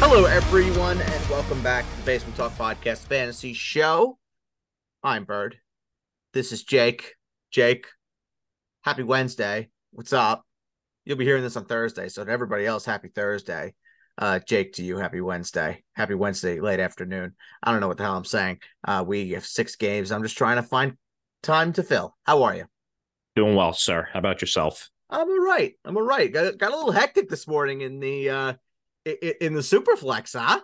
Hello, everyone, and welcome back to the Basement Talk Podcast Fantasy Show. I'm Bird. This is Jake. Jake, happy Wednesday. What's up? You'll be hearing this on Thursday, so to everybody else, happy Thursday. Uh, Jake, to you, happy Wednesday. Happy Wednesday, late afternoon. I don't know what the hell I'm saying. Uh, we have six games. I'm just trying to find time to fill. How are you? Doing well, sir. How about yourself? I'm all right. I'm all right. Got, got a little hectic this morning in the uh in, the Superflex, huh?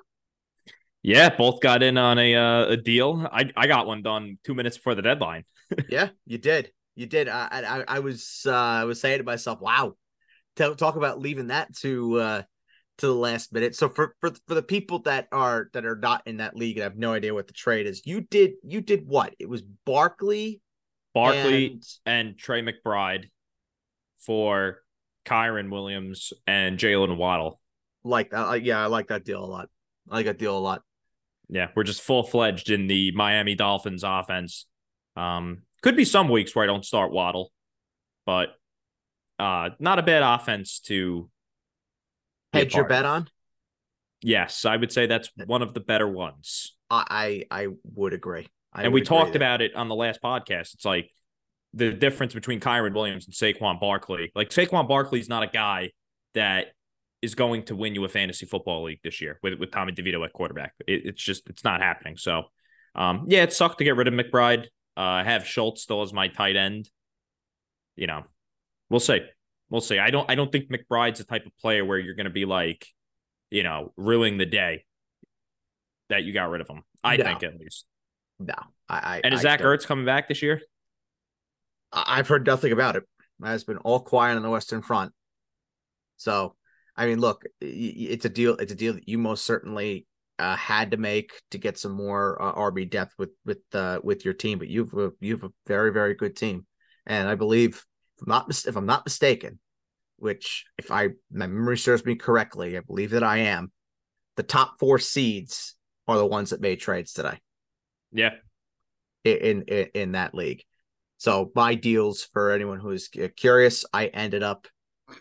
Yeah, both got in on a uh, a deal. I I got one done two minutes before the deadline. yeah, you did. You did. I I, I was uh, I was saying to myself, "Wow, Tell, talk about leaving that to uh to the last minute." So for for for the people that are that are not in that league and have no idea what the trade is, you did you did what? It was Barkley, Barkley and, and Trey McBride for Kyren Williams and Jaylen Waddle. like that. Yeah, I like that deal a lot. I like that deal a lot. Yeah, we're just full fledged in the Miami Dolphins offense. Um, could be some weeks where I don't start Waddle, but uh, not a bad offense to Hedge your bet on. Yes, I would say that's one of the better ones. I I, I would agree. I and we talked about it on the last podcast. It's like the difference between Kyren Williams and Saquon Barkley. Like Saquon Barkley is not a guy that is going to win you a fantasy football league this year with, with Tommy DeVito at quarterback. It, it's just it's not happening. So um, yeah, it sucked to get rid of McBride. Uh, I have Schultz still as my tight end. You know, we'll see. We'll see. I don't I don't think McBride's the type of player where you're gonna be like, you know, ruining the day that you got rid of him. I No. think at least. No. I, I And is I Zach don't- Ertz coming back this year? I've heard nothing about it. It's been all quiet on the Western Front. So, I mean, look, it's a deal. It's a deal that you most certainly uh, had to make to get some more uh, RB depth with with uh, with your team. But you've a, you've a very very good team, and I believe if I'm not mis- if I'm not mistaken, which if I my memory serves me correctly, I believe that I am. The top four seeds are the ones that made trades today Yeah. in in, in that league. So my deals for anyone who is uh, curious, I ended up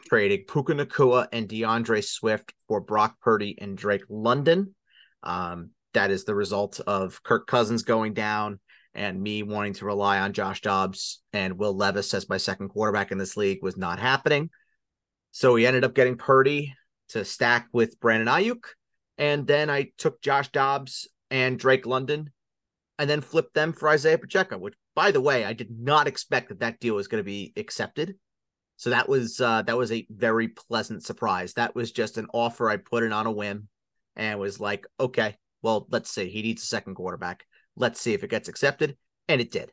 trading Puka Nacua and D'Andre Swift for Brock Purdy and Drake London. Um, that is the result of Kirk Cousins going down and me wanting to rely on Josh Dobbs and Will Levis as my second quarterback in this league was not happening. So we ended up getting Purdy to stack with Brandon Aiyuk. And then I took Josh Dobbs and Drake London and then flipped them for Isaiah Pacheco, which by the way, I did not expect that that deal was going to be accepted. So that was uh, that was a very pleasant surprise. That was just an offer I put in on a whim, and was like, okay, well, let's see. He needs a second quarterback. Let's see if it gets accepted, and it did.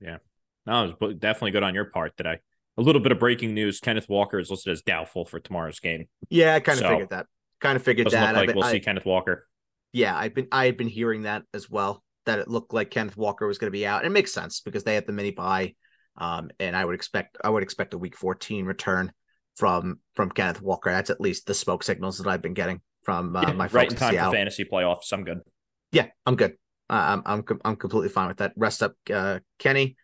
Yeah, no, it was definitely good on your part that I. A little bit of breaking news: Kenneth Walker is listed as doubtful for tomorrow's game. Yeah, I kind of So, figured that. Kind of figured Doesn't that. like been- we'll I- see Kenneth Walker. yeah, I've been I had been hearing that as well. That it looked like Kenneth Walker was going to be out. And it makes sense because they had the mini bye, um, and I would expect I would expect a Week 14 return from from Kenneth Walker. That's at least the smoke signals that I've been getting from uh, Yeah, my right in time Seattle. for fantasy playoffs. I'm good. Yeah, I'm good. Uh, I'm I'm I'm completely fine with that. Rest up, uh, Kenny,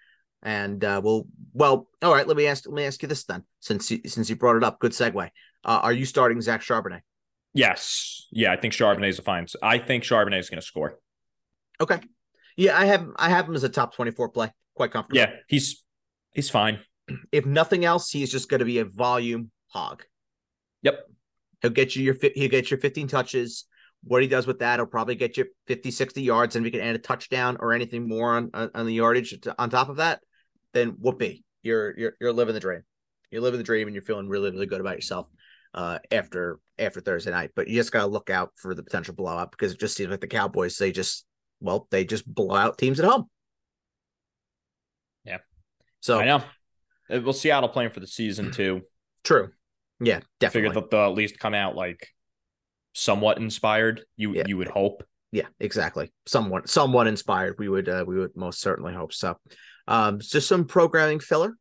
and uh, we'll well. All right, let me ask let me ask you this then, since you, since you brought it up. Good segue. Uh, are you starting Zach Charbonnet? Yes, yeah, I think Charbonnet is a fine. I think Charbonnet is going to score. Okay. Yeah, I have I have him as a top 24 play. Quite comfortable. Yeah, he's he's fine. If nothing else, he's just going to be a volume hog. Yep. He'll get you your he'll get your 15 touches. What he does with that, he'll probably get you 50, 60 yards, and if you can add a touchdown or anything more on on on the yardage to- on top of that, then whoopee, you're you're you're living the dream. You're living the dream, and you're feeling really really good about yourself uh, after after Thursday night. But you just got to look out for the potential blowout because it just seems like the Cowboys they just well they just blow out teams at home. Yeah. So I know. Uh, We'll Seattle playing for the season too. true. Yeah, I definitely. figured that they'll at least come out like somewhat inspired. You Yeah. you would hope. yeah exactly somewhat somewhat inspired we would uh, we would most certainly hope so um just some programming filler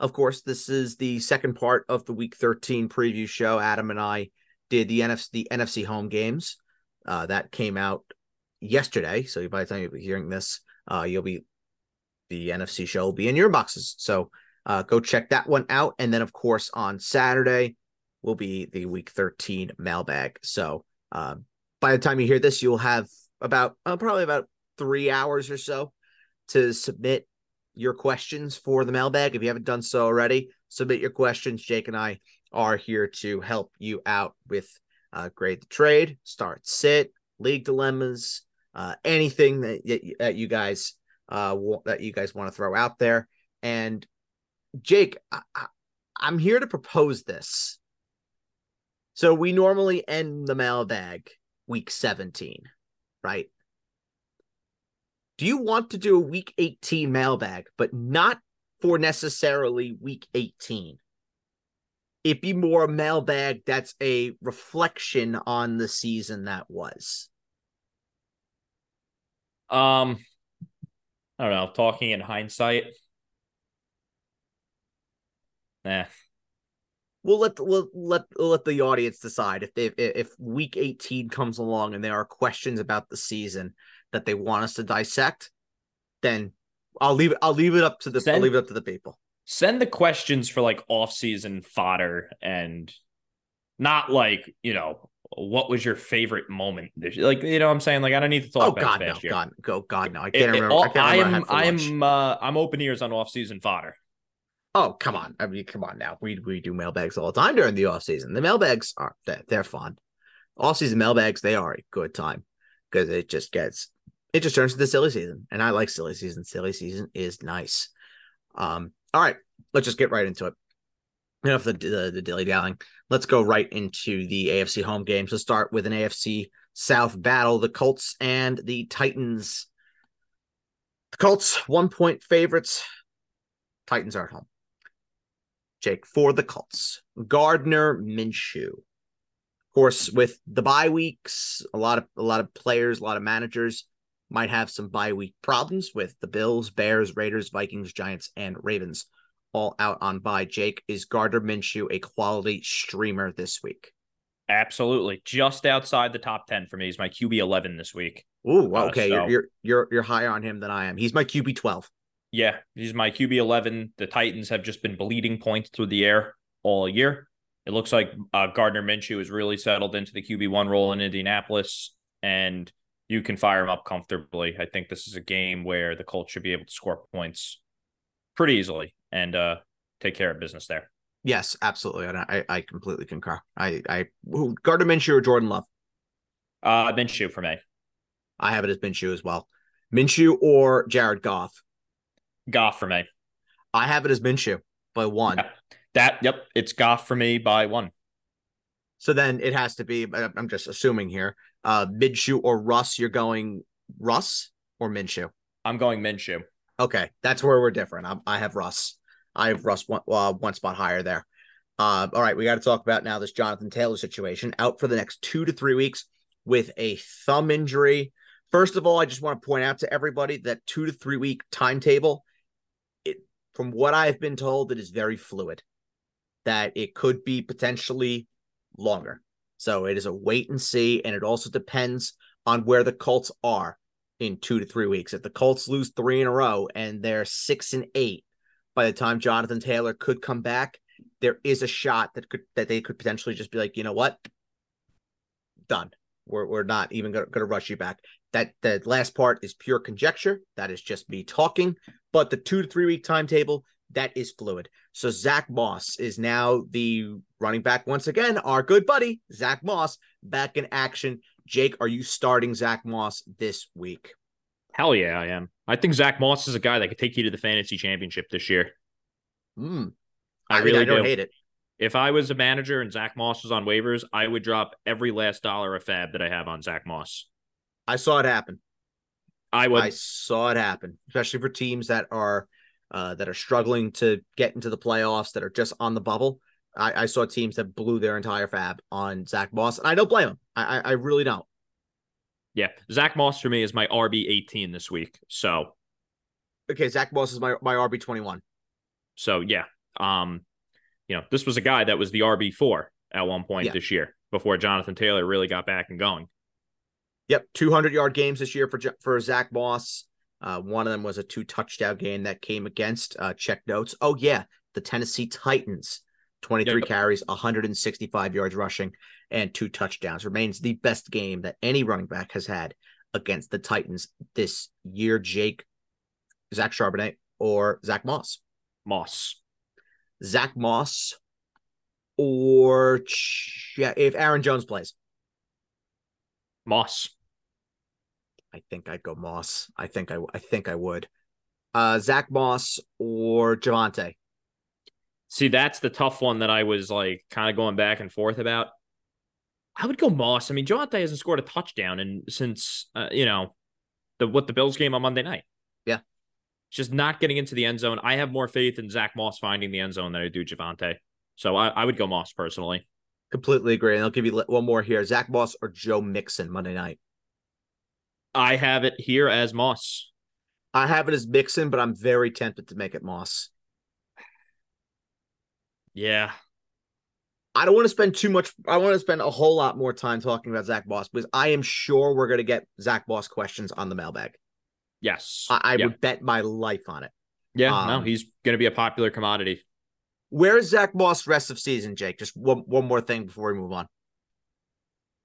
of course this is the second part of the week 13 preview show adam and i did the nfc the nfc home games uh that came out yesterday so by the time you'll be hearing this uh you'll be the nfc show will be in your boxes so uh, go check that one out. And then, of course, on Saturday will be the week 13 mailbag. So uh, by the time you hear this, you'll have about uh, probably about three hours or so to submit your questions for the mailbag. If you haven't done so already, submit your questions. Jake and I are here to help you out with uh, grade the trade, start sit, league dilemmas, uh, anything that, that you guys uh, that you guys want to throw out there. And Jake, I, I'm here to propose this. So we normally end the mailbag week 17, right? Do you want to do a week 18 mailbag, but not for necessarily week 18? It'd be more a mailbag that's a reflection on the season that was. Um, I don't know. Talking in hindsight, nah. We'll let we'll let we'll let the audience decide if they if week 18 comes along and there are questions about the season that they want us to dissect, then I'll leave it I'll leave it up to the send, I'll leave it up to the people. Send the questions for like off-season fodder and not like, you know, what was your favorite moment this year? Like, you know what I'm saying? Like I don't need to talk oh, about God, no, year. God, go God no. I can't it, remember. All, I, can't remember I am I am uh I'm open ears on off-season fodder. Oh, come on. I mean, come on now. We we do mailbags all the time during the off season. The mailbags are they're, they're fun. All season mailbags, they are a good time because it just gets it just turns to the silly season. And I like silly season. Silly season is nice. Um, all right, let's just get right into it. Enough the the, the dilly dallying. Let's go right into the AFC home games. Let's start with an AFC South battle: the Colts and the Titans. The Colts one point favorites. Titans are at home. Jake, for the Colts. Gardner Minshew. Of course, with the bye weeks, a lot of a lot of players, a lot of managers might have some bye week problems with the Bills, Bears, Raiders, Vikings, Giants, and Ravens all out on bye. Jake, is Gardner Minshew a quality streamer this week? Absolutely. Just outside the top 10 for me. He's my QB 11 this week. Ooh, okay. Uh, so... you're, you're you're you're higher on him than I am. He's my QB 12. Yeah, he's my QB 11. The Titans have just been bleeding points through the air all year. It looks like uh, Gardner Minshew has really settled into the QB1 role in Indianapolis, and you can fire him up comfortably. I think this is a game where the Colts should be able to score points pretty easily and uh, take care of business there. Yes, absolutely. And I, I completely concur. I, I, who, Gardner Minshew or Jordan Love? Uh, Minshew for me. I have it as Minshew as well. Minshew or Jared Goff? Goff for me. I have it as Minshew by one. Yeah. That yep, it's Goff for me by one. So then it has to be. I'm just assuming here. Uh, Minshew or Russ. You're going Russ or Minshew. I'm going Minshew. Okay, that's where we're different. I, I have Russ. I have Russ one, uh, one spot higher there. Uh, all right, we got to talk about now this Jonathan Taylor situation. Out for the next two to three weeks with a thumb injury. First of all, I just want to point out to everybody that two to three week timetable it, from what I've been told, it is very fluid, that it could be potentially longer. So it is a wait and see. And it also depends on where the Colts are in two to three weeks. If the Colts lose three in a row and they're six and eight by the time Jonathan Taylor could come back, there is a shot that could that they could potentially just be like, you know what? Done. We're, we're not even going to rush you back. That the last part is pure conjecture. That is just me talking. But the two to three week timetable that is fluid. So Zach Moss is now the running back once again. Our good buddy Zach Moss back in action. Jake, are you starting Zach Moss this week? Hell yeah, I am. I think Zach Moss is a guy that could take you to the fantasy championship this year. Hmm. I, I really I don't do. hate it. If I was a manager and Zach Moss was on waivers, I would drop every last dollar of fab that I have on Zach Moss. I saw it happen. I would. I saw it happen, especially for teams that are uh, that are struggling to get into the playoffs, that are just on the bubble. I, I saw teams that blew their entire fab on Zach Moss, and I don't blame them. I, I, I really don't. Yeah, Zach Moss for me is my RB eighteen this week. So, okay, Zach Moss is my my RB twenty one. So yeah, um, you know, this was a guy that was the RB four at one point yeah. this year before Jonathan Taylor really got back and going. Yep, 200 yard games this year for for Zach Moss. Uh, one of them was a two touchdown game that came against uh, check notes. Oh yeah, the Tennessee Titans, 23 Yep. carries, 165 yards rushing, and two touchdowns. Remains the best game that any running back has had against the Titans this year. Jake, Zach Charbonnet, or Zach Moss. Moss. Zach Moss, or Ch- yeah, if Aaron Jones plays. Moss. I think I'd go Moss. I think I I think I would. Uh Zach Moss or Javonte. See, that's the tough one that I was like kind of going back and forth about. I would go Moss. I mean, Jonte hasn't scored a touchdown and since uh, you know the what the Bills game on Monday night. Yeah. just not getting into the end zone. I have more faith in Zach Moss finding the end zone than I do Javonte. So I, I would go Moss personally. Completely agree. And I'll give you one more here. Zach Moss or Joe Mixon Monday night. I have it here as Moss. I have it as Mixon, but I'm very tempted to make it Moss. Yeah. I don't want to spend too much. I want to spend a whole lot more time talking about Zach Moss because I am sure we're going to get Zach Moss questions on the mailbag. Yes. I, I yeah. would bet my life on it. Yeah. no, um, he's going to be a popular commodity. Where is Zach Moss rest of season, Jake? Just one, one more thing before we move on.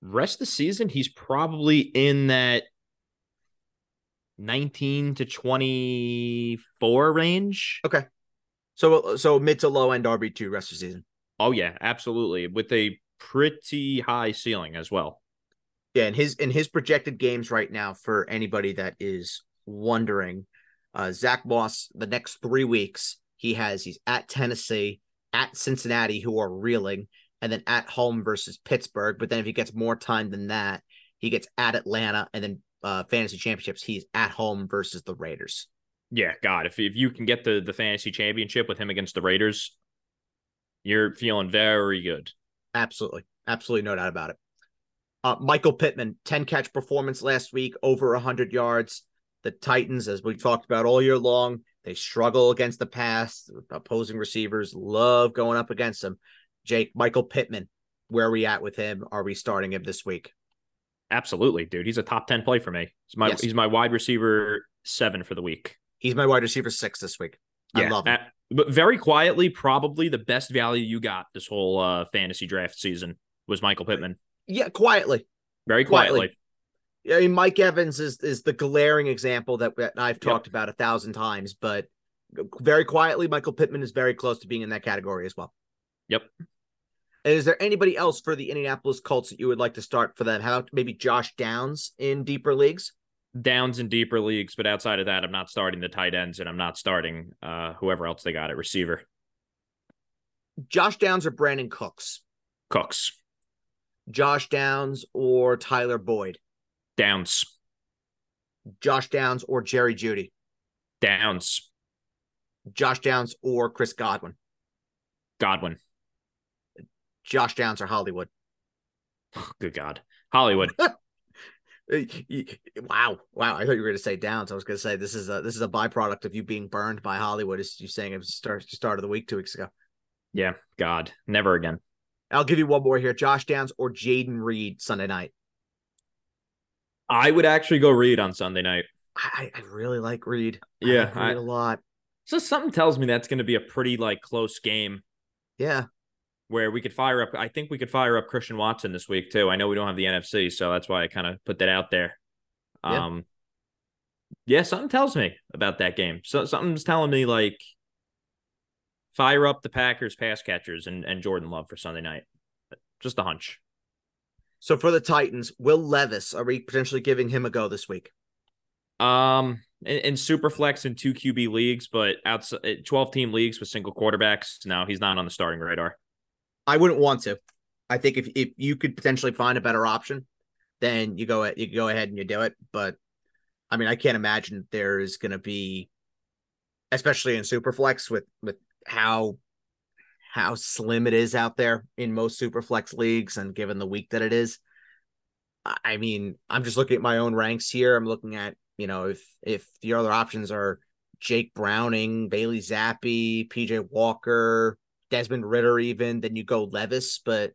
Rest of the season, he's probably in that 19 to 24 range. Okay. So so mid to low end RB two rest of the season. Oh yeah, absolutely. With a pretty high ceiling as well. Yeah, and his in his projected games right now, for anybody that is wondering, uh Zach Moss, the next three weeks, he has he's at Tennessee, at Cincinnati, who are reeling, and then at home versus Pittsburgh. But then if he gets more time than that, he gets at Atlanta and then uh fantasy championships, he's at home versus the Raiders. Yeah, God, if if you can get the the fantasy championship with him against the Raiders, you're feeling very good. Absolutely. Absolutely no doubt about it. Uh, Michael Pittman, 10 catch performance last week, over 100 yards. The Titans, as we talked about all year long, they struggle against the pass. Opposing receivers love going up against them. Jake, Michael Pittman, where are we at with him? Are we starting him this week? Absolutely, dude. He's a top 10 play for me. He's my Yes. he's my wide receiver 7 for the week. He's my wide receiver six this week. I love him. uh, but very quietly, probably the best value you got this whole uh, fantasy draft season was Michael Pittman. Yeah, quietly. Very Quietly. quietly. I mean, Mike Evans is is the glaring example that, that I've talked about a thousand times, but very quietly, Michael Pittman is very close to being in that category as well. Yep. And is there anybody else for the Indianapolis Colts that you would like to start for them? How about maybe Josh Downs in deeper leagues? Downs in deeper leagues, but outside of that, I'm not starting the tight ends and I'm not starting uh, whoever else they got at receiver. Josh Downs or Brandin Cooks? Cooks. Josh Downs or Tyler Boyd? Downs. Josh Downs or Jerry Jeudy? Downs. Josh Downs or Chris Godwin? Godwin. Josh Downs or Hollywood? Good God. Hollywood. Uh, Wow, wow! I thought you were going to say Downs. I was going to say this is a this is a byproduct of you being burned by Hollywood. Is you saying it was start start of the week two weeks ago? yeah. God. Never again. I'll give you one more here: Josh Downs or Jayden Reed Sunday night. I would actually go Reed on Sunday night. I, I really like Reed. I Yeah, like Reed I- a lot. So something tells me that's going to be a pretty like close game Yeah, where we could fire up. I think we could fire up Christian Watson this week too. I know we don't have the NFC, so that's why I kind of put that out there. Yeah. Um, yeah, something tells me about that game. So something's telling me like fire up the Packers pass catchers and and Jordan Love for Sunday night. Just a hunch. So for the Titans, Will Levis, are we potentially giving him a go this week? Um, in, in super flex and two QB leagues, but outside twelve team leagues with single quarterbacks, no, he's not on the starting radar. I wouldn't want to. I think if if you could potentially find a better option, then you go you go ahead and you do it. But I mean, I can't imagine there is going to be, especially in Superflex with with how how slim it is out there in most Superflex leagues, and given the week that it is. I- mean, I'm just looking at my own ranks here. I'm looking at you know if if the other options are Jake Browning, Bailey Zappe, PJ Walker, Desmond Ridder, even then you go Levis. But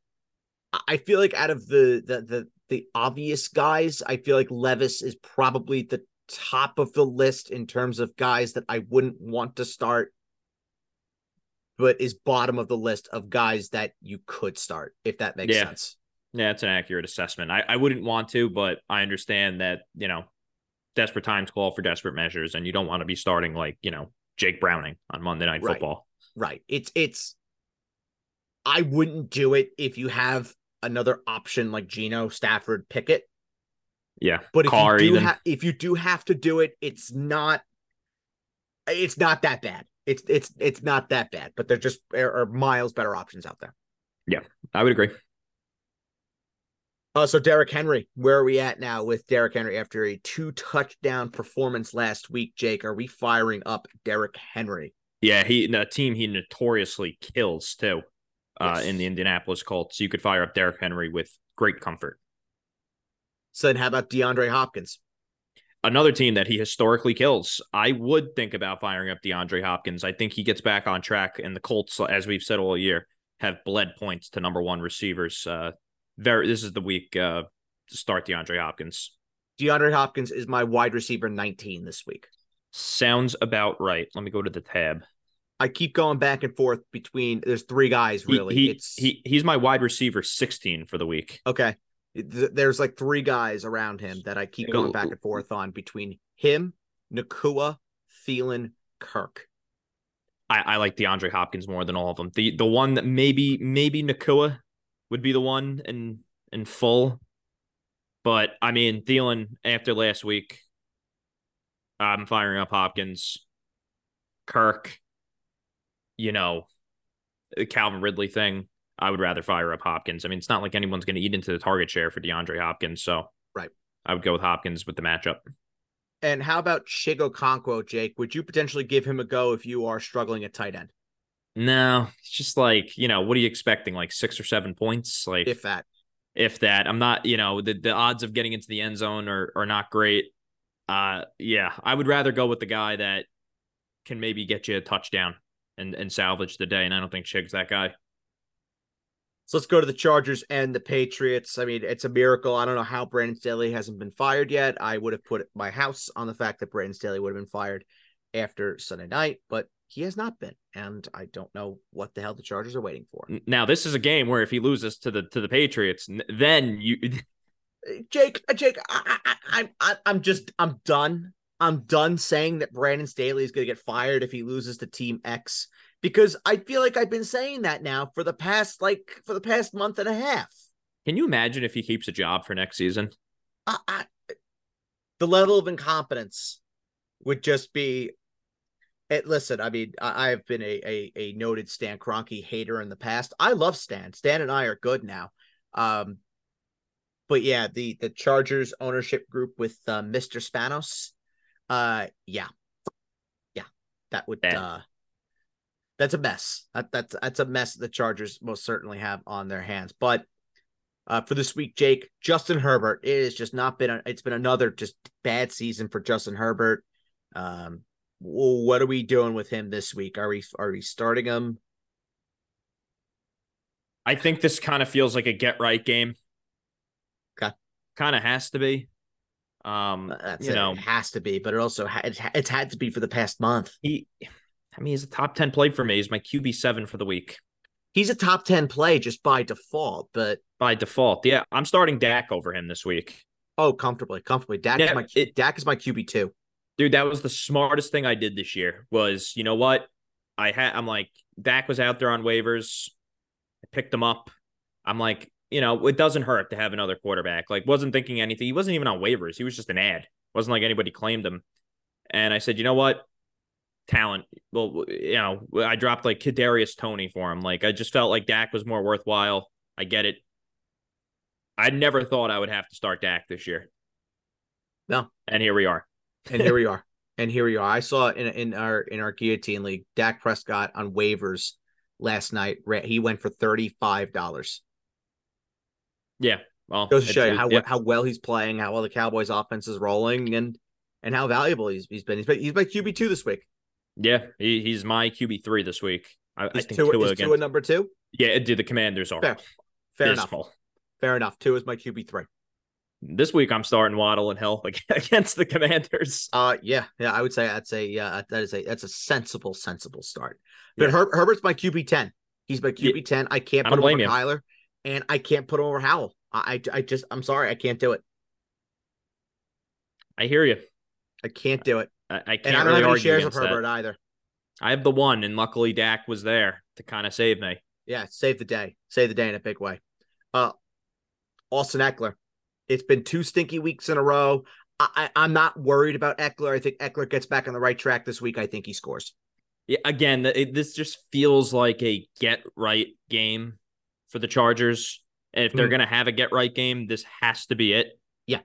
I- feel like out of the the the the obvious guys, I feel like Levis is probably the top of the list in terms of guys that I wouldn't want to start, but is bottom of the list of guys that you could start, if that makes Yeah. sense. Yeah, it's an accurate assessment. I, I wouldn't want to, but I understand that, you know, desperate times call for desperate measures, and you don't want to be starting like, you know, Jake Browning on Monday Night Right. Football. Right. It's it's I wouldn't do it if you have another option like Gino, Stafford, Pickett. Yeah. But if you do ha- if you do have to do it, it's not it's not that bad. It's it's it's not that bad, but there just are, are miles better options out there. Yeah, I would agree. Uh, so Derrick Henry, where are we at now with Derrick Henry after a two touchdown performance last week? Jake, are we firing up Derrick Henry? Yeah, he a team he notoriously kills too. Uh, Yes. in the Indianapolis Colts. You could fire up Derrick Henry with great comfort. So then, how about DeAndre Hopkins? another team that he historically kills. I would think about firing up DeAndre Hopkins. I think he gets back on track, and the Colts, as we've said all year, have bled points to number one receivers. Uh, very, this is the week uh, to start DeAndre Hopkins. DeAndre Hopkins is my wide receiver 19 this week. Sounds about right. Let me go to the tab. I keep going back and forth between. There's three guys really. he, it's he he's my wide receiver 16 for the week. okay. There's like three guys around him that I keep going back and forth on between him, Nacua, Thielen, Kirk. I, I like DeAndre Hopkins more than all of them. The the one that maybe maybe Nacua would be the one in in full. But I mean Thielen after last week, I'm firing up Hopkins, Kirk, you know, the Calvin Ridley thing. I would rather fire up Hopkins. I mean, it's not like anyone's going to eat into the target share for DeAndre Hopkins, so Right. I would go with Hopkins with the matchup. And how about Chig Okonkwo, Jake? Would you potentially give him a go if you are struggling at tight end? No, it's just like you know, what are you expecting? Like six or seven points? Like If that. if that. I'm not, you know, the, the odds of getting into the end zone are are not great. Uh yeah, I would rather go with the guy that can maybe get you a touchdown and and salvage the day. And I don't think Chig's that guy. So let's go to the Chargers and the Patriots. I mean, it's a miracle. I don't know how Brandon Staley hasn't been fired yet. I would have put my house on the fact that Brandon Staley would have been fired after Sunday night, but he has not been. And I don't know what the hell the Chargers are waiting for. Now this is a game where if he loses to the to the Patriots, then you Jake, Jake, I, I, I, I, I'm just, I'm done. I'm done saying that Brandon Staley is going to get fired if he loses to Team X because I feel like I've been saying that now for the past, like, for the past month and a half. can you imagine if he keeps a job for next season? I, I, the level of incompetence would just be. It, listen, I mean, I, I've been a, a a noted Stan Kroenke hater in the past. I love Stan. Stan and I are good now. Um, but yeah, the the Chargers ownership group with uh, Mr. Spanos, uh, yeah, yeah, that would Bad. uh, that's a mess. That, that's that's a mess the Chargers most certainly have on their hands. But uh, for this week, Jake, Justin Herbert, it has just not been. A, it's been another just bad season for Justin Herbert. Um, what are we doing with him this week? Are we are we starting him? I think this kind of feels like a get right game. Okay. Kind of has to be. Um, Uh, That's you it. know, it has to be, but it also ha- it's, had to be for the past month. he I mean he's a top 10 play for me. He's my QB seven for the week. He's a top ten play just by default, but By default. Yeah. I'm starting Dak over him this week. oh, comfortably, comfortably. Dak is Yeah, my it- Dak is my QB two. Dude, that was the smartest thing I did this year. Was you know what? I had I'm like, Dak was out there on waivers. I picked him up. I'm like, you know, it doesn't hurt to have another quarterback. Like, wasn't thinking anything. He wasn't even on waivers. He was just an ad. Wasn't like anybody claimed him. And I said, you know what? Talent. Well, you know, I dropped like Kadarius Toney for him. Like, I just felt like Dak was more worthwhile. I get it. I never thought I would have to start Dak this year. No. And here we are. and here we are. And here we are. I saw in in our in our guillotine league, Dak Prescott on waivers last night. He went for thirty five dollars. Yeah. Well, Goes to show you how yeah. how well he's playing, how well the Cowboys offense is rolling, and and how valuable he's he's been. He's been he's my QB two this week. Yeah, he, he's my QB three this week. I, I think Tua, Tua is again. Tua number two? yeah, dude, the Commanders are Fair. Fair enough. Fair enough. Two is my QB three. This week I'm starting Waddle and Hill against the Commanders. Uh, yeah, yeah, I would say that's a yeah, that is a that's a sensible, sensible start. But yeah. Her- Herbert's my QB ten. He's my QB yeah. ten. I can't put I him over you. Kyler, and I can't put him over Howell. I, I, I just, I'm sorry, I can't do it. I hear you. I can't do it. I, I can't. And I don't really have any shares of Herbert that. either. I have the one, and luckily Dak was there to kind of save me. Yeah, save the day, save the day in a big way. Uh, Austin Ekeler, It's been two stinky weeks in a row. I, I, am not worried about Ekeler. I think Ekeler gets back on the right track this week. I think he scores. Yeah, again, it, this just feels like a get right game for the Chargers. And if they're mm. going to have a get right game, this has to be it. Yeah.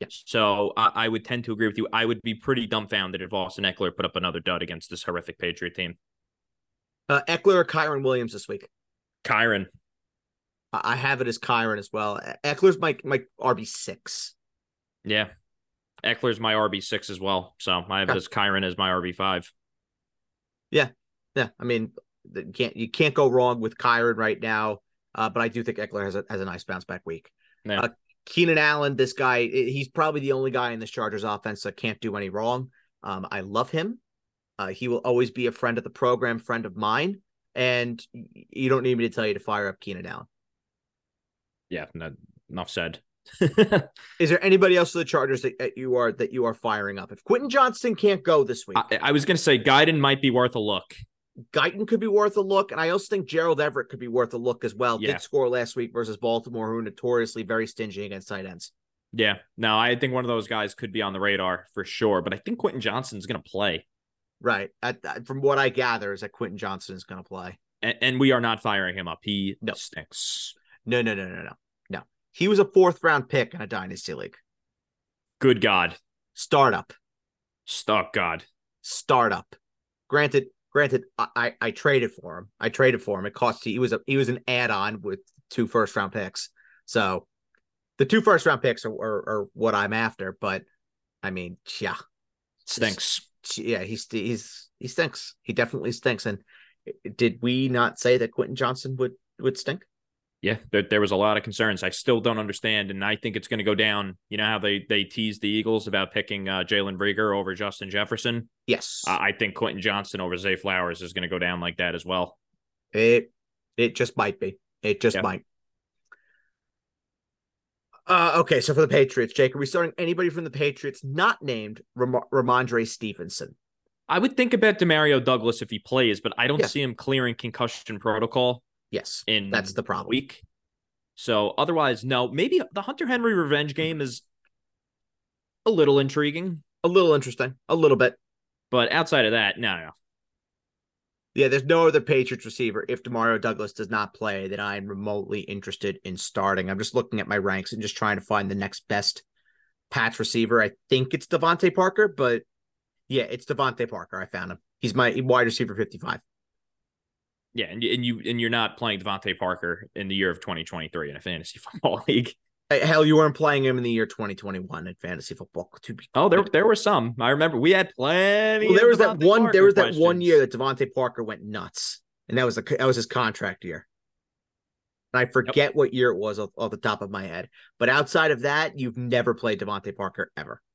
Yes. So I, I would tend to agree with you. I would be pretty dumbfounded if Austin Ekeler put up another dud against this horrific Patriot team. Uh, Ekeler or Kyren Williams this week? Kyren. I have it as Kyren as well. Ekeler's my my RB six. Yeah, Ekeler's my RB six as well. So I have it as Kyren as my RB five. Yeah, yeah. I mean, you can't you can't go wrong with Kyren right now. Uh, but I do think Ekeler has a has a nice bounce back week. Yeah. Uh, Keenan Allen, this guy, he's probably the only guy in this Chargers offense that can't do any wrong. Um, I love him. Uh, he will always be a friend of the program, friend of mine. And you don't need me to tell you to fire up Keenan Allen. Yeah, no, enough said. Is there anybody else for the Chargers that you are that you are firing up? If Quentin Johnston can't go this week, I, I was going to say Guyton might be worth a look. Guyton could be worth a look, and I also think Gerald Everett could be worth a look as well. Yeah. Did score last week versus Baltimore, who are notoriously very stingy against tight ends. Yeah, no, I think one of those guys could be on the radar for sure, but I think Quentin Johnston's going to play. Right. from what I gather, is that Quentin Johnston is going to play, and, and, we are not firing him up. He no. stinks. No, no, no, no, no, no. He was a fourth round pick in a dynasty league. Good God. Startup. Stop God. Startup. Granted, Granted, I, I traded for him. I traded for him. It cost he was a he was an add on with two first round picks. So the two first round picks are, are, are what I'm after. But I mean, yeah, stinks. Yeah, he's he's he stinks. He definitely stinks. And eh, did we not say that Quentin Johnston would would stink? Yeah, there, there was a lot of concerns. I still don't understand, and I think it's going to go down. You know how they they teased the Eagles about picking uh, Jalen Reagor over Justin Jefferson. Yes, uh, I think Quentin Johnston over Zay Flowers is going to go down like that as well. It it just might be. It just might. Uh, okay, so for the Patriots, Jake, are we starting anybody from the Patriots not named Ram- Rhamondre Stevenson? I would think about Demario Douglas if he plays, but I don't yeah. see him clearing concussion protocol. Yes, in that's the problem. Week. So otherwise, no. Maybe the Hunter Henry revenge game is a little intriguing, a little interesting, a little bit. But outside of that, no, no. Yeah, there's no other Patriots receiver if Demario Douglas does not play that I'm remotely interested in starting. I'm just looking at my ranks and just trying to find the next best Pats receiver. I think it's DeVante Parker, but yeah, it's DeVante Parker. I found him. He's my wide receiver 55. Yeah, and, and you and you're not playing DeVante Parker in the year of 2023 in a fantasy football league. Hell, you weren't playing him in the year 2021 in fantasy football. To be oh, there there were some. I remember we had plenty. Well, there was that one. Parker there was questions. that one year that DeVante Parker went nuts, and that was a that was his contract year. And I forget yep. what year it was off, off, the top of my head. But outside of that, you've never played DeVante Parker ever.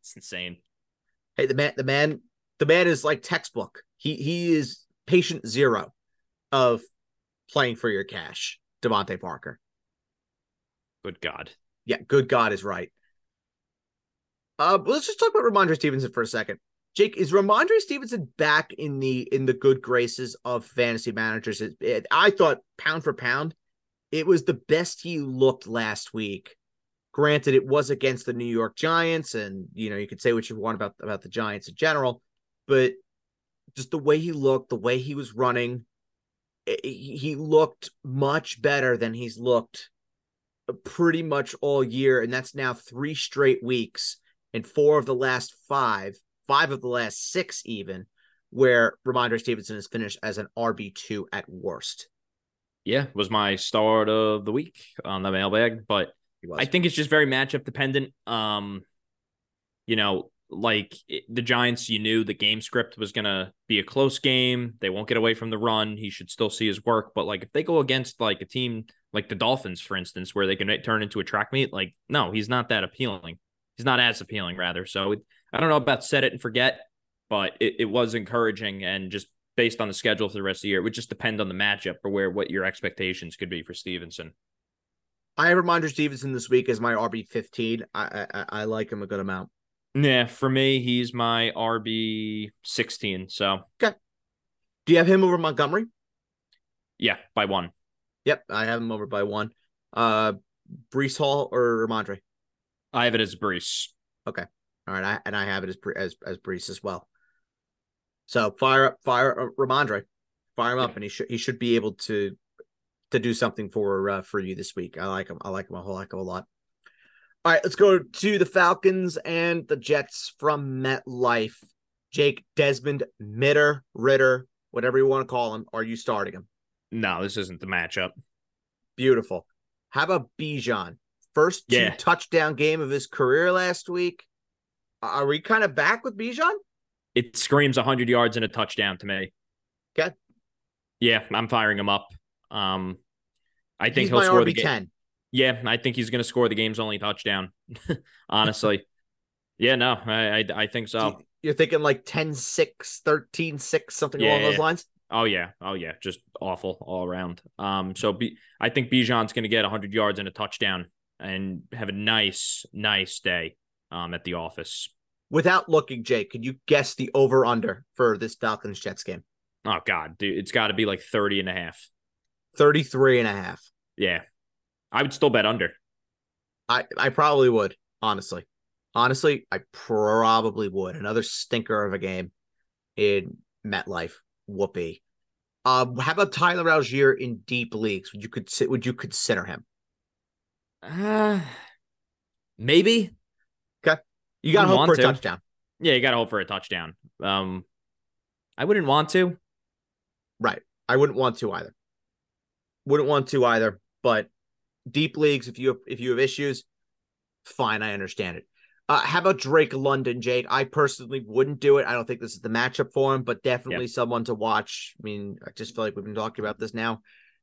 It's insane. Hey, the man, the man, the man is like textbook. He he is patient zero of playing for your cash, DeVante Parker. Good God. Yeah, good God is right. Uh, let's just talk about Rhamondre Stevenson for a second. Jake, is Rhamondre Stevenson back in the in the good graces of fantasy managers? It, it, I thought pound for pound, it was the best he looked last week. Granted, it was against the New York Giants, and you know you could say what you want about about the Giants in general, but just the way he looked, the way he was running, eh, eh, he looked much better than he's looked uh, pretty much all year. And that's now three straight weeks and four of the last five, five of the last six, even where Rhamondre Stevenson has finished as an RB2 at worst. Yeah, was my start of the week on the mailbag, but I think it's just very matchup dependent. Um, you know, like the Giants, you knew the game script was going to be a close game. They won't get away from the run. He should still see his work. But like if they go against like a team like the Dolphins, for instance, where they can turn into a track meet. Like, no, he's not that appealing. He's not as appealing, rather. So it, I don't know about set it and forget, but it, it was encouraging and just based on the schedule for the rest of the year, it would just depend on the matchup or where what your expectations could be for Stevenson. I have Rhamondre Stevenson this week as my RB fifteen. I, I I like him a good amount. Yeah, for me, he's my RB sixteen. So okay. Do you have him over Montgomery? Yeah, by one. Yep, I have him over by one. Uh, Breece Hall or Rhamondre? I have it as Breece. Okay, all right, I, and I have it as as as Breece as well. So fire up, fire uh, Rhamondre, fire him up, and he should he should be able to to do something for uh, for you this week. I like him. I like him a whole heck of a lot. All right, let's go to the Falcons and the Jets from MetLife. Jake Desmond Mitter Ritter, whatever you want to call him. Are you starting him? No, this isn't the matchup. Beautiful. How about Bijan? First two yeah. touchdown game of his career last week. Are we kind of back with Bijan? It screams 100 yards and a touchdown to me. Okay. Yeah, I'm firing him up. Um, I think he's he'll score RB the game. Yeah, I think he's going to score the game's only touchdown. Honestly. yeah, no, I, I, I think so. You're thinking like 10 6, 13 6, something yeah, along those lines? Oh yeah, oh yeah, just awful all around. Um, so B- I think Bijan's going to get 100 yards and a touchdown and have a nice, nice day um at the office. Without looking, Jake, could you guess the over under for this Falcons Jets game? Oh God, dude, it's got to be like 30 and a half. 33 and a half. Yeah. I would still bet under. I I probably would, honestly. Honestly, I probably would. Another stinker of a game in MetLife whoopee. Um, how about Tyler Allgeier in deep leagues? Would you could would you consider him? Uh maybe. Okay. You gotta hope for a to. touchdown. Yeah, you gotta hope for a touchdown. Um I wouldn't want to. Right. I wouldn't want to either. Wouldn't want to either, but deep leagues, if you have, if you have issues, fine, I understand it. Uh, how about Drake London, Jake? I personally wouldn't do it. I don't think this is the matchup for him, but definitely yep. someone to watch. I mean, I just feel like we've been talking about this now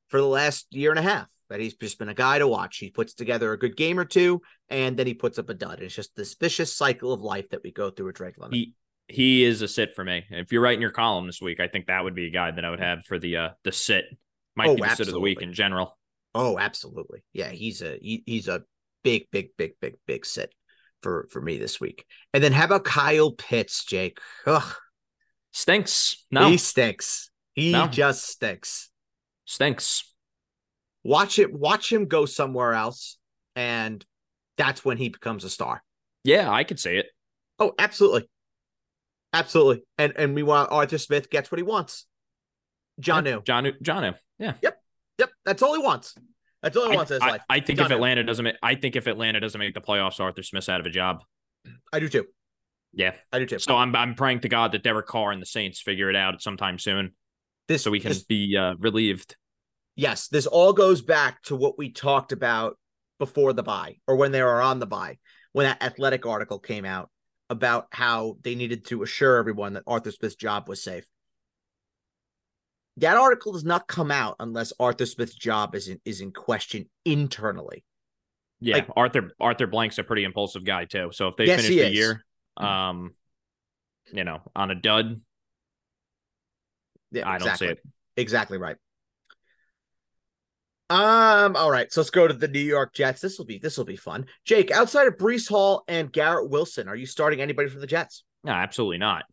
for the last year and a half. That he's just been a guy to watch. He puts together a good game or two, and then he puts up a dud. It's just this vicious cycle of life that we go through with Drake London. He he is a sit for me. If you're writing your column this week, I think that would be a guy that I would have for the uh the sit. Might oh, be the absolutely. sit of the week in general. Oh, absolutely. Yeah, he's a he, he's a big, big, big, big, big sit for for me this week. And then how about Kyle Pitts, Jake? Ugh. Stinks. No. He stinks. He no. just stinks. Stinks. Watch it, watch him go somewhere else, and that's when he becomes a star. Yeah, I could say it. Oh, absolutely. Absolutely. And and we want Arthur Smith gets what he wants. John yeah, John John Yeah. Yep. That's all he wants. That's all he wants I, in his I, life. I think if Atlanta doesn't make, I think if Atlanta doesn't make the playoffs, Arthur Smith's out of a job. I do too. Yeah. I do too. So I'm I'm praying to God that Derek Carr and the Saints figure it out sometime soon. This so we can this, be uh, relieved. Yes, this all goes back to what we talked about before the bye or when they were on the bye, when that athletic article came out about how they needed to assure everyone that Arthur Smith's job was safe. That article does not come out unless Arthur Smith's job is in, is in question internally. Yeah, like, Arthur Arthur Blank's a pretty impulsive guy too. So if they yes, finish the is. year, um, you know, on a dud, yeah, I don't see it. Exactly right. Um, all right, so let's go to the New York Jets. This will be this will be fun. Jake, outside of Breece Hall and Garrett Wilson, are you starting anybody from the Jets? No, absolutely not.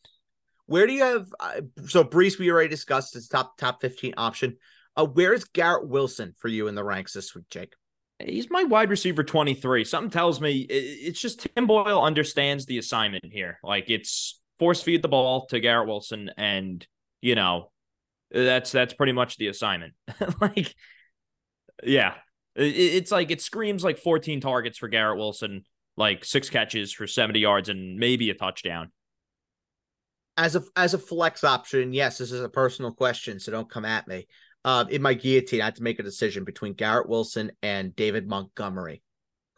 Where do you have uh, so Breece? We already discussed his top top fifteen option. Uh, where is Garrett Wilson for you in the ranks this week, Jake? He's my wide receiver 23. Something tells me it's just Tim Boyle understands the assignment here. Like it's force feed the ball to Garrett Wilson, and you know, that's that's pretty much the assignment. like yeah. It's like it screams like 14 targets for Garrett Wilson, like six catches for 70 yards and maybe a touchdown. As a as a flex option, yes, this is a personal question, so don't come at me. Uh, in my guillotine, I had to make a decision between Garrett Wilson and David Montgomery.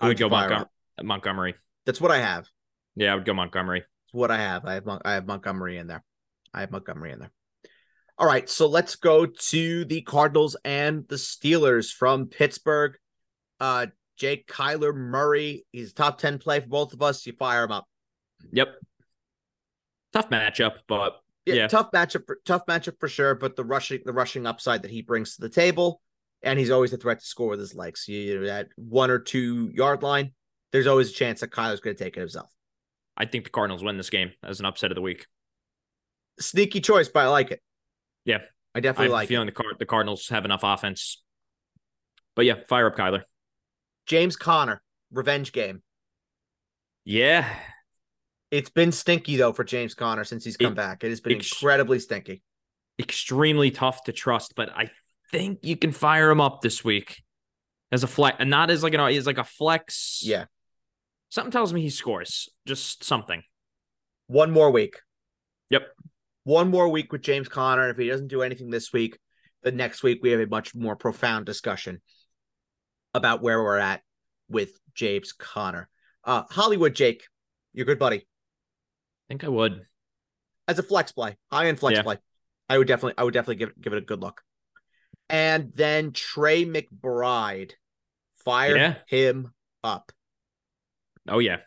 I would go Montgomery. Montgomery. That's what I have. Yeah, I would go Montgomery. That's what I have. I have I have Montgomery in there. I have Montgomery in there. All right, so let's go to the Cardinals and the Steelers from Pittsburgh. Uh, Jake Kyler Murray, he's top 10 play for both of us. You fire him up. Yep. Tough matchup, but Yeah, Yeah. tough matchup for tough matchup for sure, but the rushing the rushing upside that he brings to the table, and he's always a threat to score with his legs. You know, at one or two yard line, there's always a chance that Kyler's going to take it himself. I think the Cardinals win this game as an upset of the week. Sneaky choice, but I like it. Yeah. I I definitely a like it. feeling the Card- the Cardinals have enough offense. But yeah, fire up Kyler. James Conner, revenge game. Yeah. It's been stinky though for James Conner since he's come It- back. It has been ex- incredibly stinky. Extremely tough to trust, but I think you can fire him up this week as a flex, and not as like an as like a flex. Yeah. Something tells me he scores. Just something. One more week. Yep. One more week with James Conner. If he doesn't do anything this week, the next week we have a much more profound discussion about where we're at with James Conner. Uh, Hollywood Jake, your good buddy, think I would. as a flex play, high end flex Yeah. play. I would definitely, I would definitely give give it a good look. And then Trey McBride, fire Yeah. him up. Oh yeah.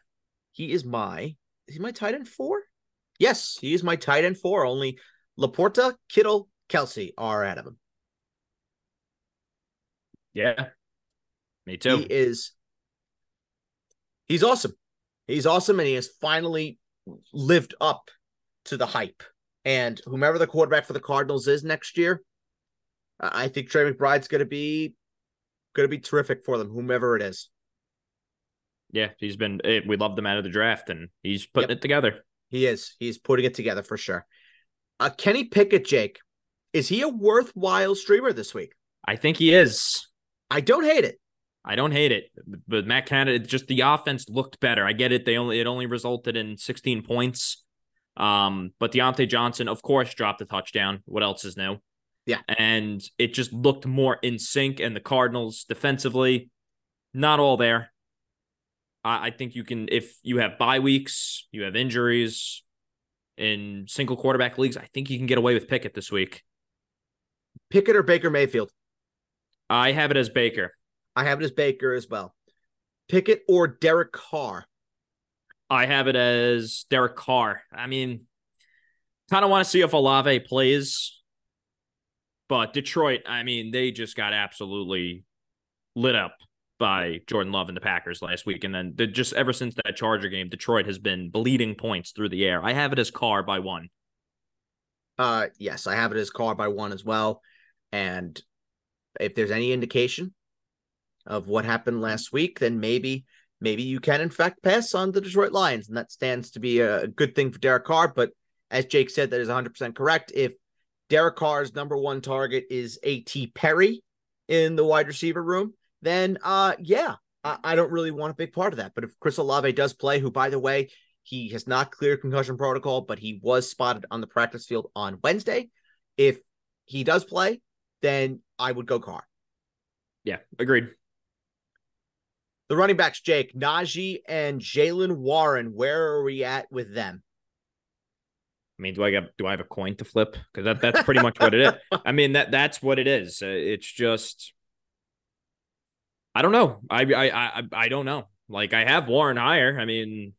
He is my is he my tight end four? Yes, he is my tight end four. Only LaPorta, Kittle, Kelce are out of him. Yeah. Me too. He is he's awesome. He's awesome, and he has finally lived up to the hype. And whomever the quarterback for the Cardinals is next year, I think Trey McBride's gonna be gonna be terrific for them, whomever it is. yeah, he's been. eh, We loved him out of the draft, and he's putting it together. He is. He's putting it together for sure. Uh, Kenny Pickett, Jake, is he a worthwhile streamer this week? I think he is. I don't hate it. I don't hate it, but Matt Canada, just the offense looked better. I get it. They only it only resulted in 16 points. Um, but Diontae Johnson, of course, dropped a touchdown. What else is new? Yeah. And it just looked more in sync. And the Cardinals defensively, not all there. I, I think you can if you have bye weeks, you have injuries in single quarterback leagues, I think you can get away with Pickett this week. Pickett or Baker Mayfield? I have it as Baker. I have it as Baker as well. Pickett or Derek Carr? I have it as Derek Carr. I mean, kind of want to see if Olave plays, but Detroit, I mean, they just got absolutely lit up by Jordan Love and the Packers last week. And then the, just ever since that Charger game, Detroit has been bleeding points through the air. I have it as Carr by one. Uh, yes, I have it as Carr by one as well. And if there's any indication of what happened last week, then maybe maybe you can in fact pass on the Detroit Lions, and that stands to be a good thing for Derek Carr. But as Jake said, that is 100 percent correct. If Derek Carr's number one target is A.T. Perry in the wide receiver room, then uh, yeah, I, I don't really want a big part of that. But if Chris Olave does play, who by the way he has not cleared concussion protocol, but he was spotted on the practice field on Wednesday. If he does play, then I would go Carr. Yeah, agreed. The running backs, Jake, Najee, and Jaylen Warren. Where are we at with them? I mean, do I get do I have a coin to flip? Because that, that's pretty much what it is. I mean that that's what it is. Uh, it's just I don't know. I I I I don't know. Like I have Warren higher. I mean,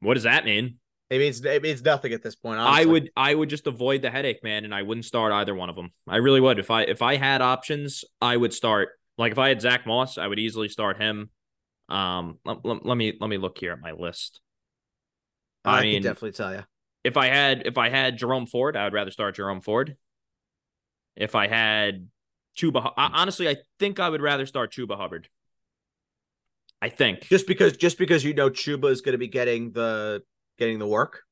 what does that mean? It means it means nothing at this point. I would I would just avoid the headache, man, and I wouldn't start either one of them. I really would. If I if I had options, I would start. Like if I had Zack Moss, I would easily start him. Um, let, let, let me let me look here at my list. I, I can mean, definitely tell you. if I had if I had Jerome Ford, I would rather start Jerome Ford. If I had Chuba, I, honestly, I think I would rather start Chuba Hubbard. I think. Just because just because you know Chuba is going to be getting the getting the work.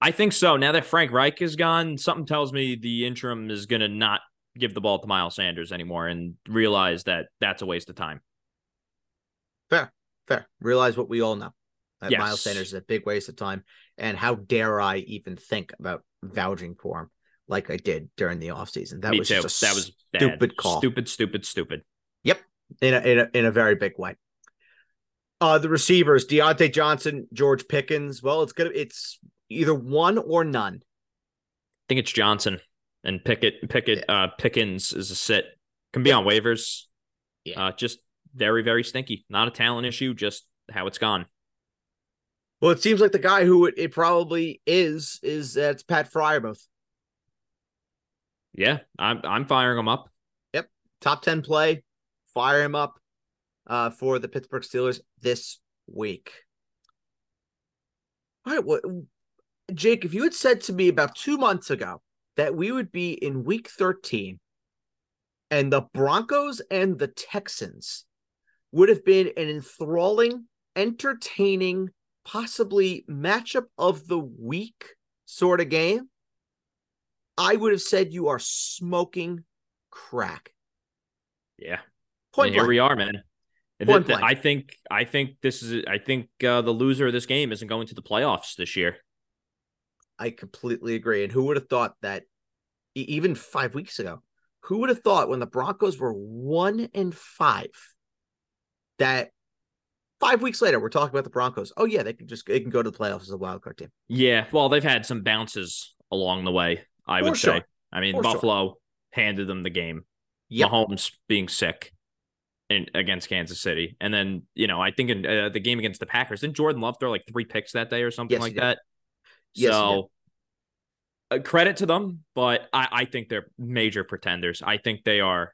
I think so. Now that Frank Reich is gone, something tells me the interim is going to not give the ball to Miles Sanders anymore and realize that that's a waste of time. Fair, fair. Realize what we all know. That Yes. Miles Sanders is a big waste of time. And how dare I even think about vouching for him like I did during the offseason? That Me was too. just that was bad. stupid call. Stupid, stupid, stupid. Yep. In a, in a in a very big way. Uh the receivers, Diontae Johnson, George Pickens. Well, it's gonna it's either one or none. I think it's Johnson. And Pickett Pickett uh Pickens is a sit. Can be on waivers. Yeah. Uh, just very very stinky. Not a talent issue, just how it's gone. Well, it seems like the guy who it, it probably is is uh, it's Pat Freiermuth. Yeah, I'm I'm firing him up. Yep, top ten play, fire him up uh, for the Pittsburgh Steelers this week. All right, what, Jake? If you had said to me about two months ago that we would be in Week 13, and the Broncos and the Texans would have been an enthralling, entertaining, possibly matchup of the week sort of game, I would have said you are smoking crack. Yeah. Point and here blank. we are, man. And Point th- th- I think I think this is I think uh, the loser of this game isn't going to the playoffs this year. I completely agree. And who would have thought that even five weeks ago? Who would have thought when the Broncos were one and five that five weeks later we're talking about the Broncos? Oh yeah, they can just they can go to the playoffs as a wild card team. Yeah, well, they've had some bounces along the way. I For would sure. say. I mean, For sure. Buffalo handed them the game. Yep. Mahomes being sick in against Kansas City, and then you know I think in uh, the game against the Packers, didn't Jordan Love throw like three picks that day or something Yes, like that? Yes, so uh, credit to them, but I, I think they're major pretenders. I think they are.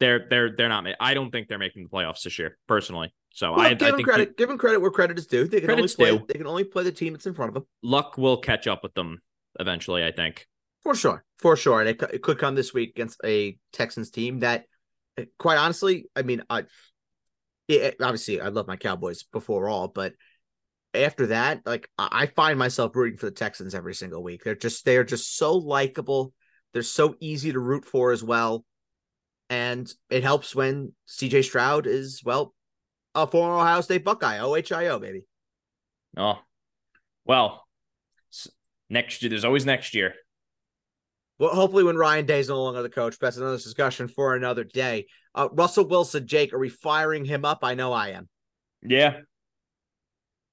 They're they're they're not. I don't think they're making the playoffs this year, personally. So Well, I, I give them think credit. give them credit where credit is due. They can only play. due. They can only play the team that's in front of them. luck will catch up with them eventually. I think. For sure, for sure, and it, it could come this week against a Texans team that, eh, quite honestly, I mean, I, it, obviously I love my Cowboys before all, but after that, like I, find myself rooting for the Texans every single week. They're just they are just so likable. They're so easy to root for as well, and it helps when C.J. Stroud is well, a former Ohio State Buckeye, OHIO baby. Oh, well, next year. There's always next year. Well, hopefully, when Ryan Day's no longer the coach, that's another discussion for another day. Uh, Russell Wilson, Jake, are we firing him up? I know I am. Yeah,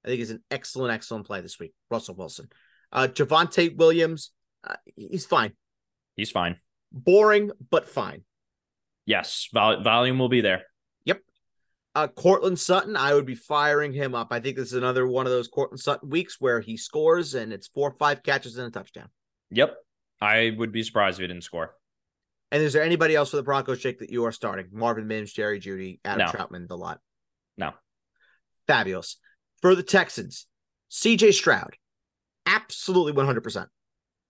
I think he's an excellent, excellent play this week. Russell Wilson. Uh, Javonte Williams, uh, he's fine. he's fine. Boring, but fine. Yes, vol- volume will be there. Yep. Uh, Courtland Sutton, I would be firing him up. I think this is another one of those Courtland Sutton weeks where he scores and it's four or five catches and a touchdown. Yep, I would be surprised if he didn't score. And is there anybody else for the Broncos, Jake, that you are starting? Marvin Mims, Jerry Jeudy, Adam No. Trautman, the lot. No. Fabulous. For the Texans, CJ Stroud, absolutely 100%.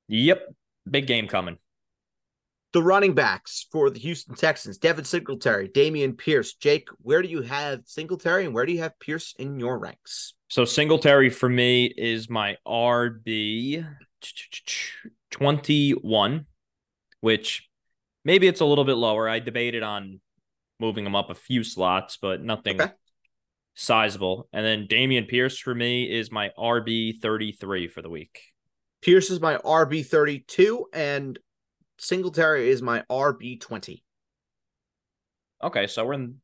Yep, big game coming. The running backs for the Houston Texans, Devin Singletary, Dameon Pierce. Jake, where do you have Singletary and where do you have Pierce in your ranks? So Singletary for me is my RB twenty one, which maybe it's a little bit lower. I debated on moving him up a few slots, but nothing Okay. Sizable. And then Dameon Pierce for me is my RB thirty three for the week. Pierce is my RB32 and Singletary is my RB20. Okay, so we're in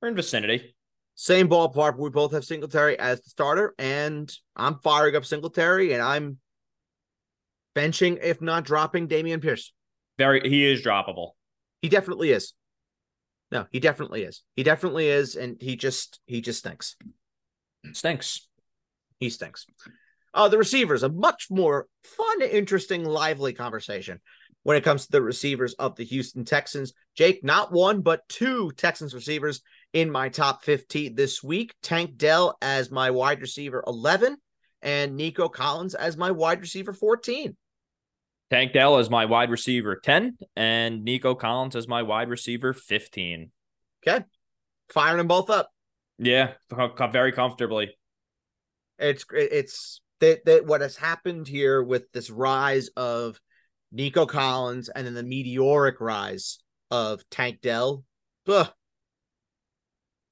we're in vicinity. Same ballpark. We both have Singletary as the starter, and I'm firing up Singletary and I'm benching, if not dropping, Dameon Pierce. Very he is droppable. He definitely is. No, he definitely is. He definitely is, and he just he just stinks. Stinks. He stinks. Uh, the receivers, a much more fun, interesting, lively conversation when it comes to the receivers of the Houston Texans. Jake, not one, but two Texans receivers in my top 15 this week. Tank Dell as my wide receiver 11 and Nico Collins as my wide receiver 14. Tank Dell is my wide receiver 10 and Nico Collins as my wide receiver 15. Okay. Firing them both up. Yeah, very comfortably. It's it's that that what has happened here with this rise of Nico Collins and then the meteoric rise of Tank Dell. Ugh.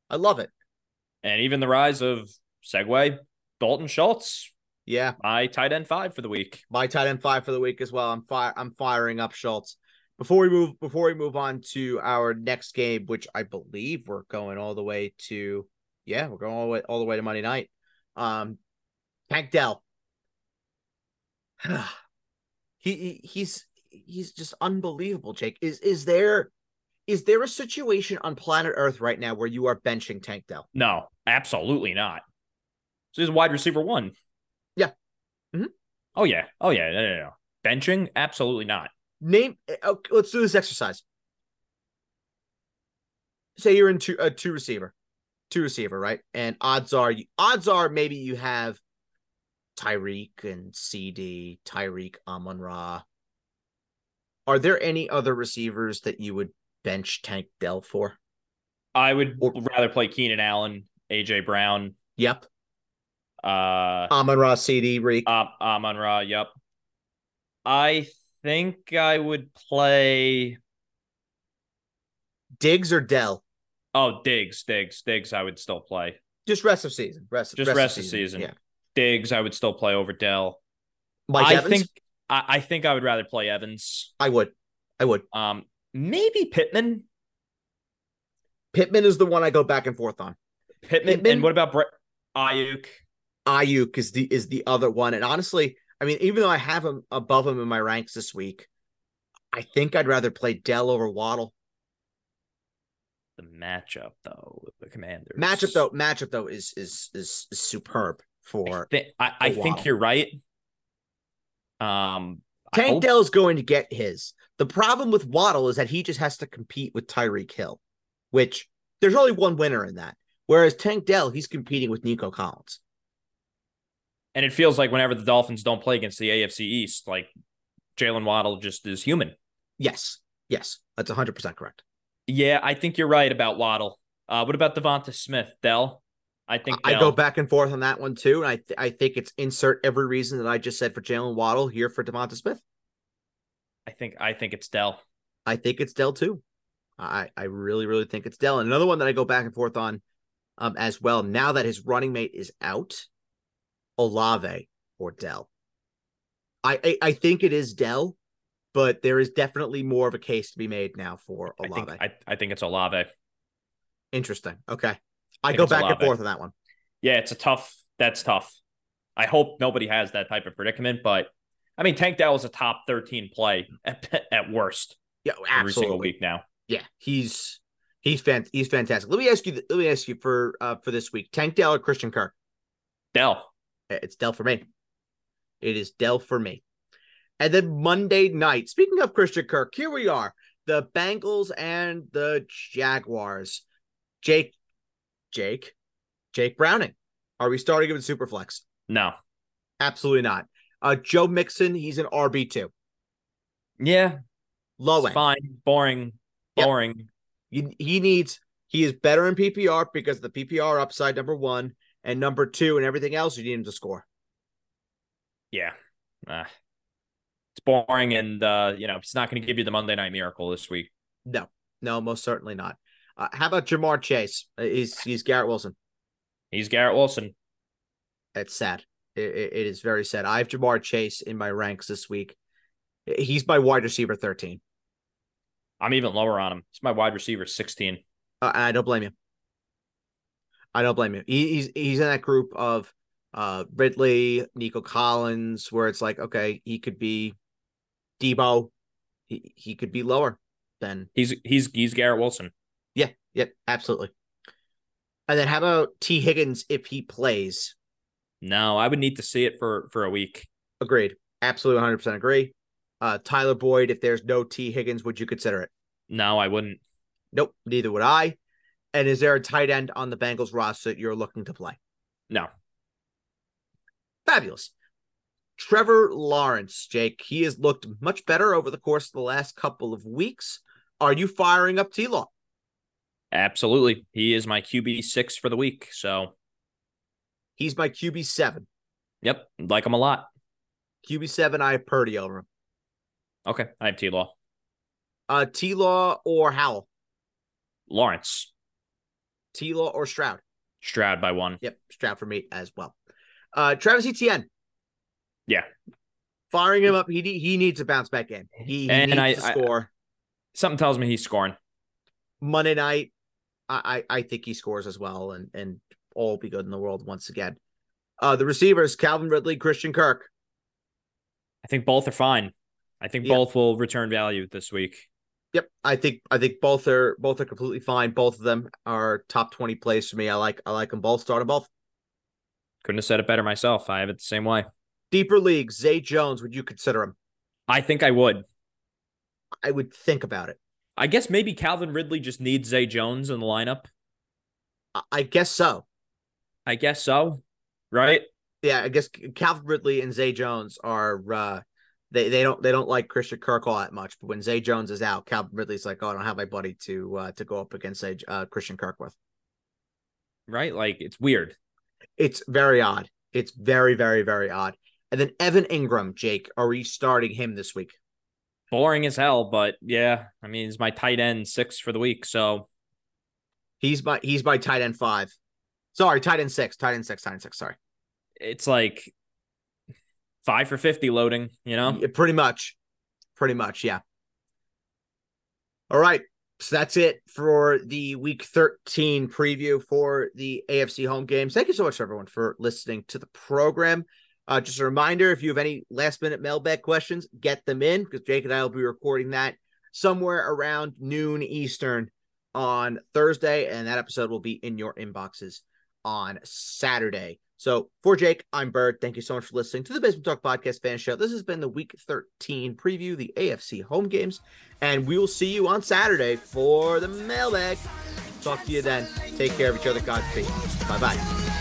I love it. And even the rise of Segway, Dalton Schultz, Yeah, my tight end five for the week. my tight end five for the week as well. I'm fire I'm firing up Schultz. Before we move before we move on to our next game, which I believe we're going all the way to yeah, we're going all the way all the way to Monday night. Um Tank Dell. he, he he's he's just unbelievable, Jake. Is is there is there a situation on planet Earth right now where you are benching Tank Dell? No, absolutely not. So he's wide receiver one. Mm-hmm. Oh yeah. Oh yeah. No, no, no. Benching? Absolutely not. Name. Okay, oh, let's do this exercise. Say you're in two a two receiver, two receiver, right? And odds are, odds are maybe you have Tyreek and CeeDee, Tyreek Amon Ra. Are there any other receivers that you would bench Tank Dell for? I would or, rather play Keenan Allen, AJ Brown. Yep. Uh Amon Ra, CD, Reek. Uh, Amon Ra, yep. I think I would play Diggs or Dell. Oh, Diggs, Diggs, Diggs. I would still play. Just rest of season. Rest. Just rest, rest of season. season. Yeah. Diggs, I would still play over Dell. Mike I Evans? think I, I think I would rather play Evans. I would. I would. Um, maybe Pittman. Pittman is the one I go back and forth on. Pittman, Pittman and what about Brett Aiyuk? Aiyuk is the is the other one, and honestly, I mean, even though I have him above him in my ranks this week, I think I'd rather play Dell over Waddle. The matchup though with the Commanders. Matchup though, matchup though is is is, is superb for. I, th- I, I think you're right. Um, Tank Dell is going to get his. The problem with Waddle is that he just has to compete with Tyreek Hill, which there's only one winner in that. Whereas Tank Dell, he's competing with Nico Collins. And it feels like whenever the Dolphins don't play against the AFC East, like Jaylen Waddle just is human. Yes. Yes. That's 100% correct. Yeah, I think you're right about Waddle. Uh, what about DeVonta Smith, Dell? I think I go back and forth on that one too, and I th- I think it's insert every reason that I just said for Jaylen Waddle here for DeVonta Smith. I think I think it's Dell. I think it's Dell too. I I really really think it's Dell. And another one that I go back and forth on, um, as well. Now that his running mate is out, Olave or Dell. I I, I think it is Dell, but there is definitely more of a case to be made now for Olave. I think, I, I think it's Olave. Interesting. Okay. I, go back and forth on that one. Yeah, it's a tough. That's tough. I hope nobody has that type of predicament, but I mean, Tank Dell is a top thirteen play at, at worst. Yeah, absolutely. Every single week now. Yeah, he's he's fan, he's fantastic. Let me ask you. Let me ask you for uh for this week: Tank Dell or Christian Kirk? Dell. It's Dell for me. It is Dell for me. And then Monday night. Speaking of Christian Kirk, here we are: the Bengals and the Jaguars. Jake Jake, Jake Browning. Are we starting him in Superflex? No, absolutely not. Uh, Joe Mixon, he's an RB two. Yeah, low end, fine, boring, boring. Yep. He, he needs. He is better in PPR because the PPR upside number one and number two and everything else. You need him to score. Yeah, uh, it's boring, and uh, you know he's not going to give you the Monday Night Miracle this week. No, no, most certainly not. Uh, how about Ja'Marr Chase? Uh, he's he's Garrett Wilson. He's Garrett Wilson. It's sad. It, it is very sad. I have Ja'Marr Chase in my ranks this week. He's my wide receiver 13. I'm even lower on him. He's my wide receiver 16. Uh, I don't blame you. I don't blame him. He, he's he's in that group of uh Ridley, Nico Collins, where it's like, okay, he could be Deebo. He he could be lower than he's he's he's Garrett Wilson. Yeah, yep, absolutely. And then how about Tee Higgins if he plays? No, I would need to see it for for a week. Agreed. Absolutely 100% agree. Uh, Tyler Boyd, if there's no Tee Higgins, would you consider it? No, I wouldn't. Nope, neither would I. And is there a tight end on the Bengals roster that you're looking to play? No. Fabulous. Trevor Lawrence, Jake, he has looked much better over the course of the last couple of weeks. Are you firing up T Law? Absolutely. He is my QB six for the week. So he's my QB seven. Yep. Like him a lot. QB seven, I have Purdy over him. Okay. I have T Law. Uh T Law or Howell? Lawrence. T Law or Stroud? Stroud by one. Yep. Stroud for me as well. Uh Travis Etienne. Yeah. Firing him up. He he needs a bounce back game. He, he and needs I, to score. I, something tells me he's scoring. Monday night, I, I think he scores as well, and and all will be good in the world once again. Uh, the receivers: Calvin Ridley, Christian Kirk. I think both are fine. I think Yeah. both will return value this week. Yep, I think I think both are both are completely fine. Both of them are top twenty plays for me. I like I like them both. Start them both. Couldn't have said it better myself. I have it the same way. Deeper leagues, Zay Jones. Would you consider him? I think I would. I would think about it. I guess maybe Calvin Ridley just needs Zay Jones in the lineup. I, I guess so. I guess so. Right? Yeah, I guess Calvin Ridley and Zay Jones are uh they they don't they don't like Christian Kirk all that much. But when Zay Jones is out, Calvin Ridley's like, oh, I don't have my buddy to uh to go up against Zay, uh, Christian Kirk with. Right? Like it's weird. It's very odd. It's very very very odd. And then Evan Engram, Jake, are we starting him this week? Boring as hell, but yeah, I mean, he's my tight end six for the week. So He's my he's my tight end five. Sorry, tight end six, tight end six, tight end six. Sorry, it's like five for 50 loading, you know? Yeah, pretty much, pretty much, yeah. All right, so that's it for the Week 13 preview for the AFC home games. Thank you so much, everyone, for listening to the program. Uh, just a reminder: if you have any last minute mailbag questions, get them in because Jake and I will be recording that somewhere around noon Eastern on Thursday, and that episode will be in your inboxes on Saturday. So for Jake, I'm Bird. Thank you so much for listening to the Basement Talk Podcast Fan Show. This has been the Week 13 preview, the AFC home games, and we will see you on Saturday for the mailbag. Talk to you then. Take care of each other. Godspeed. Bye bye.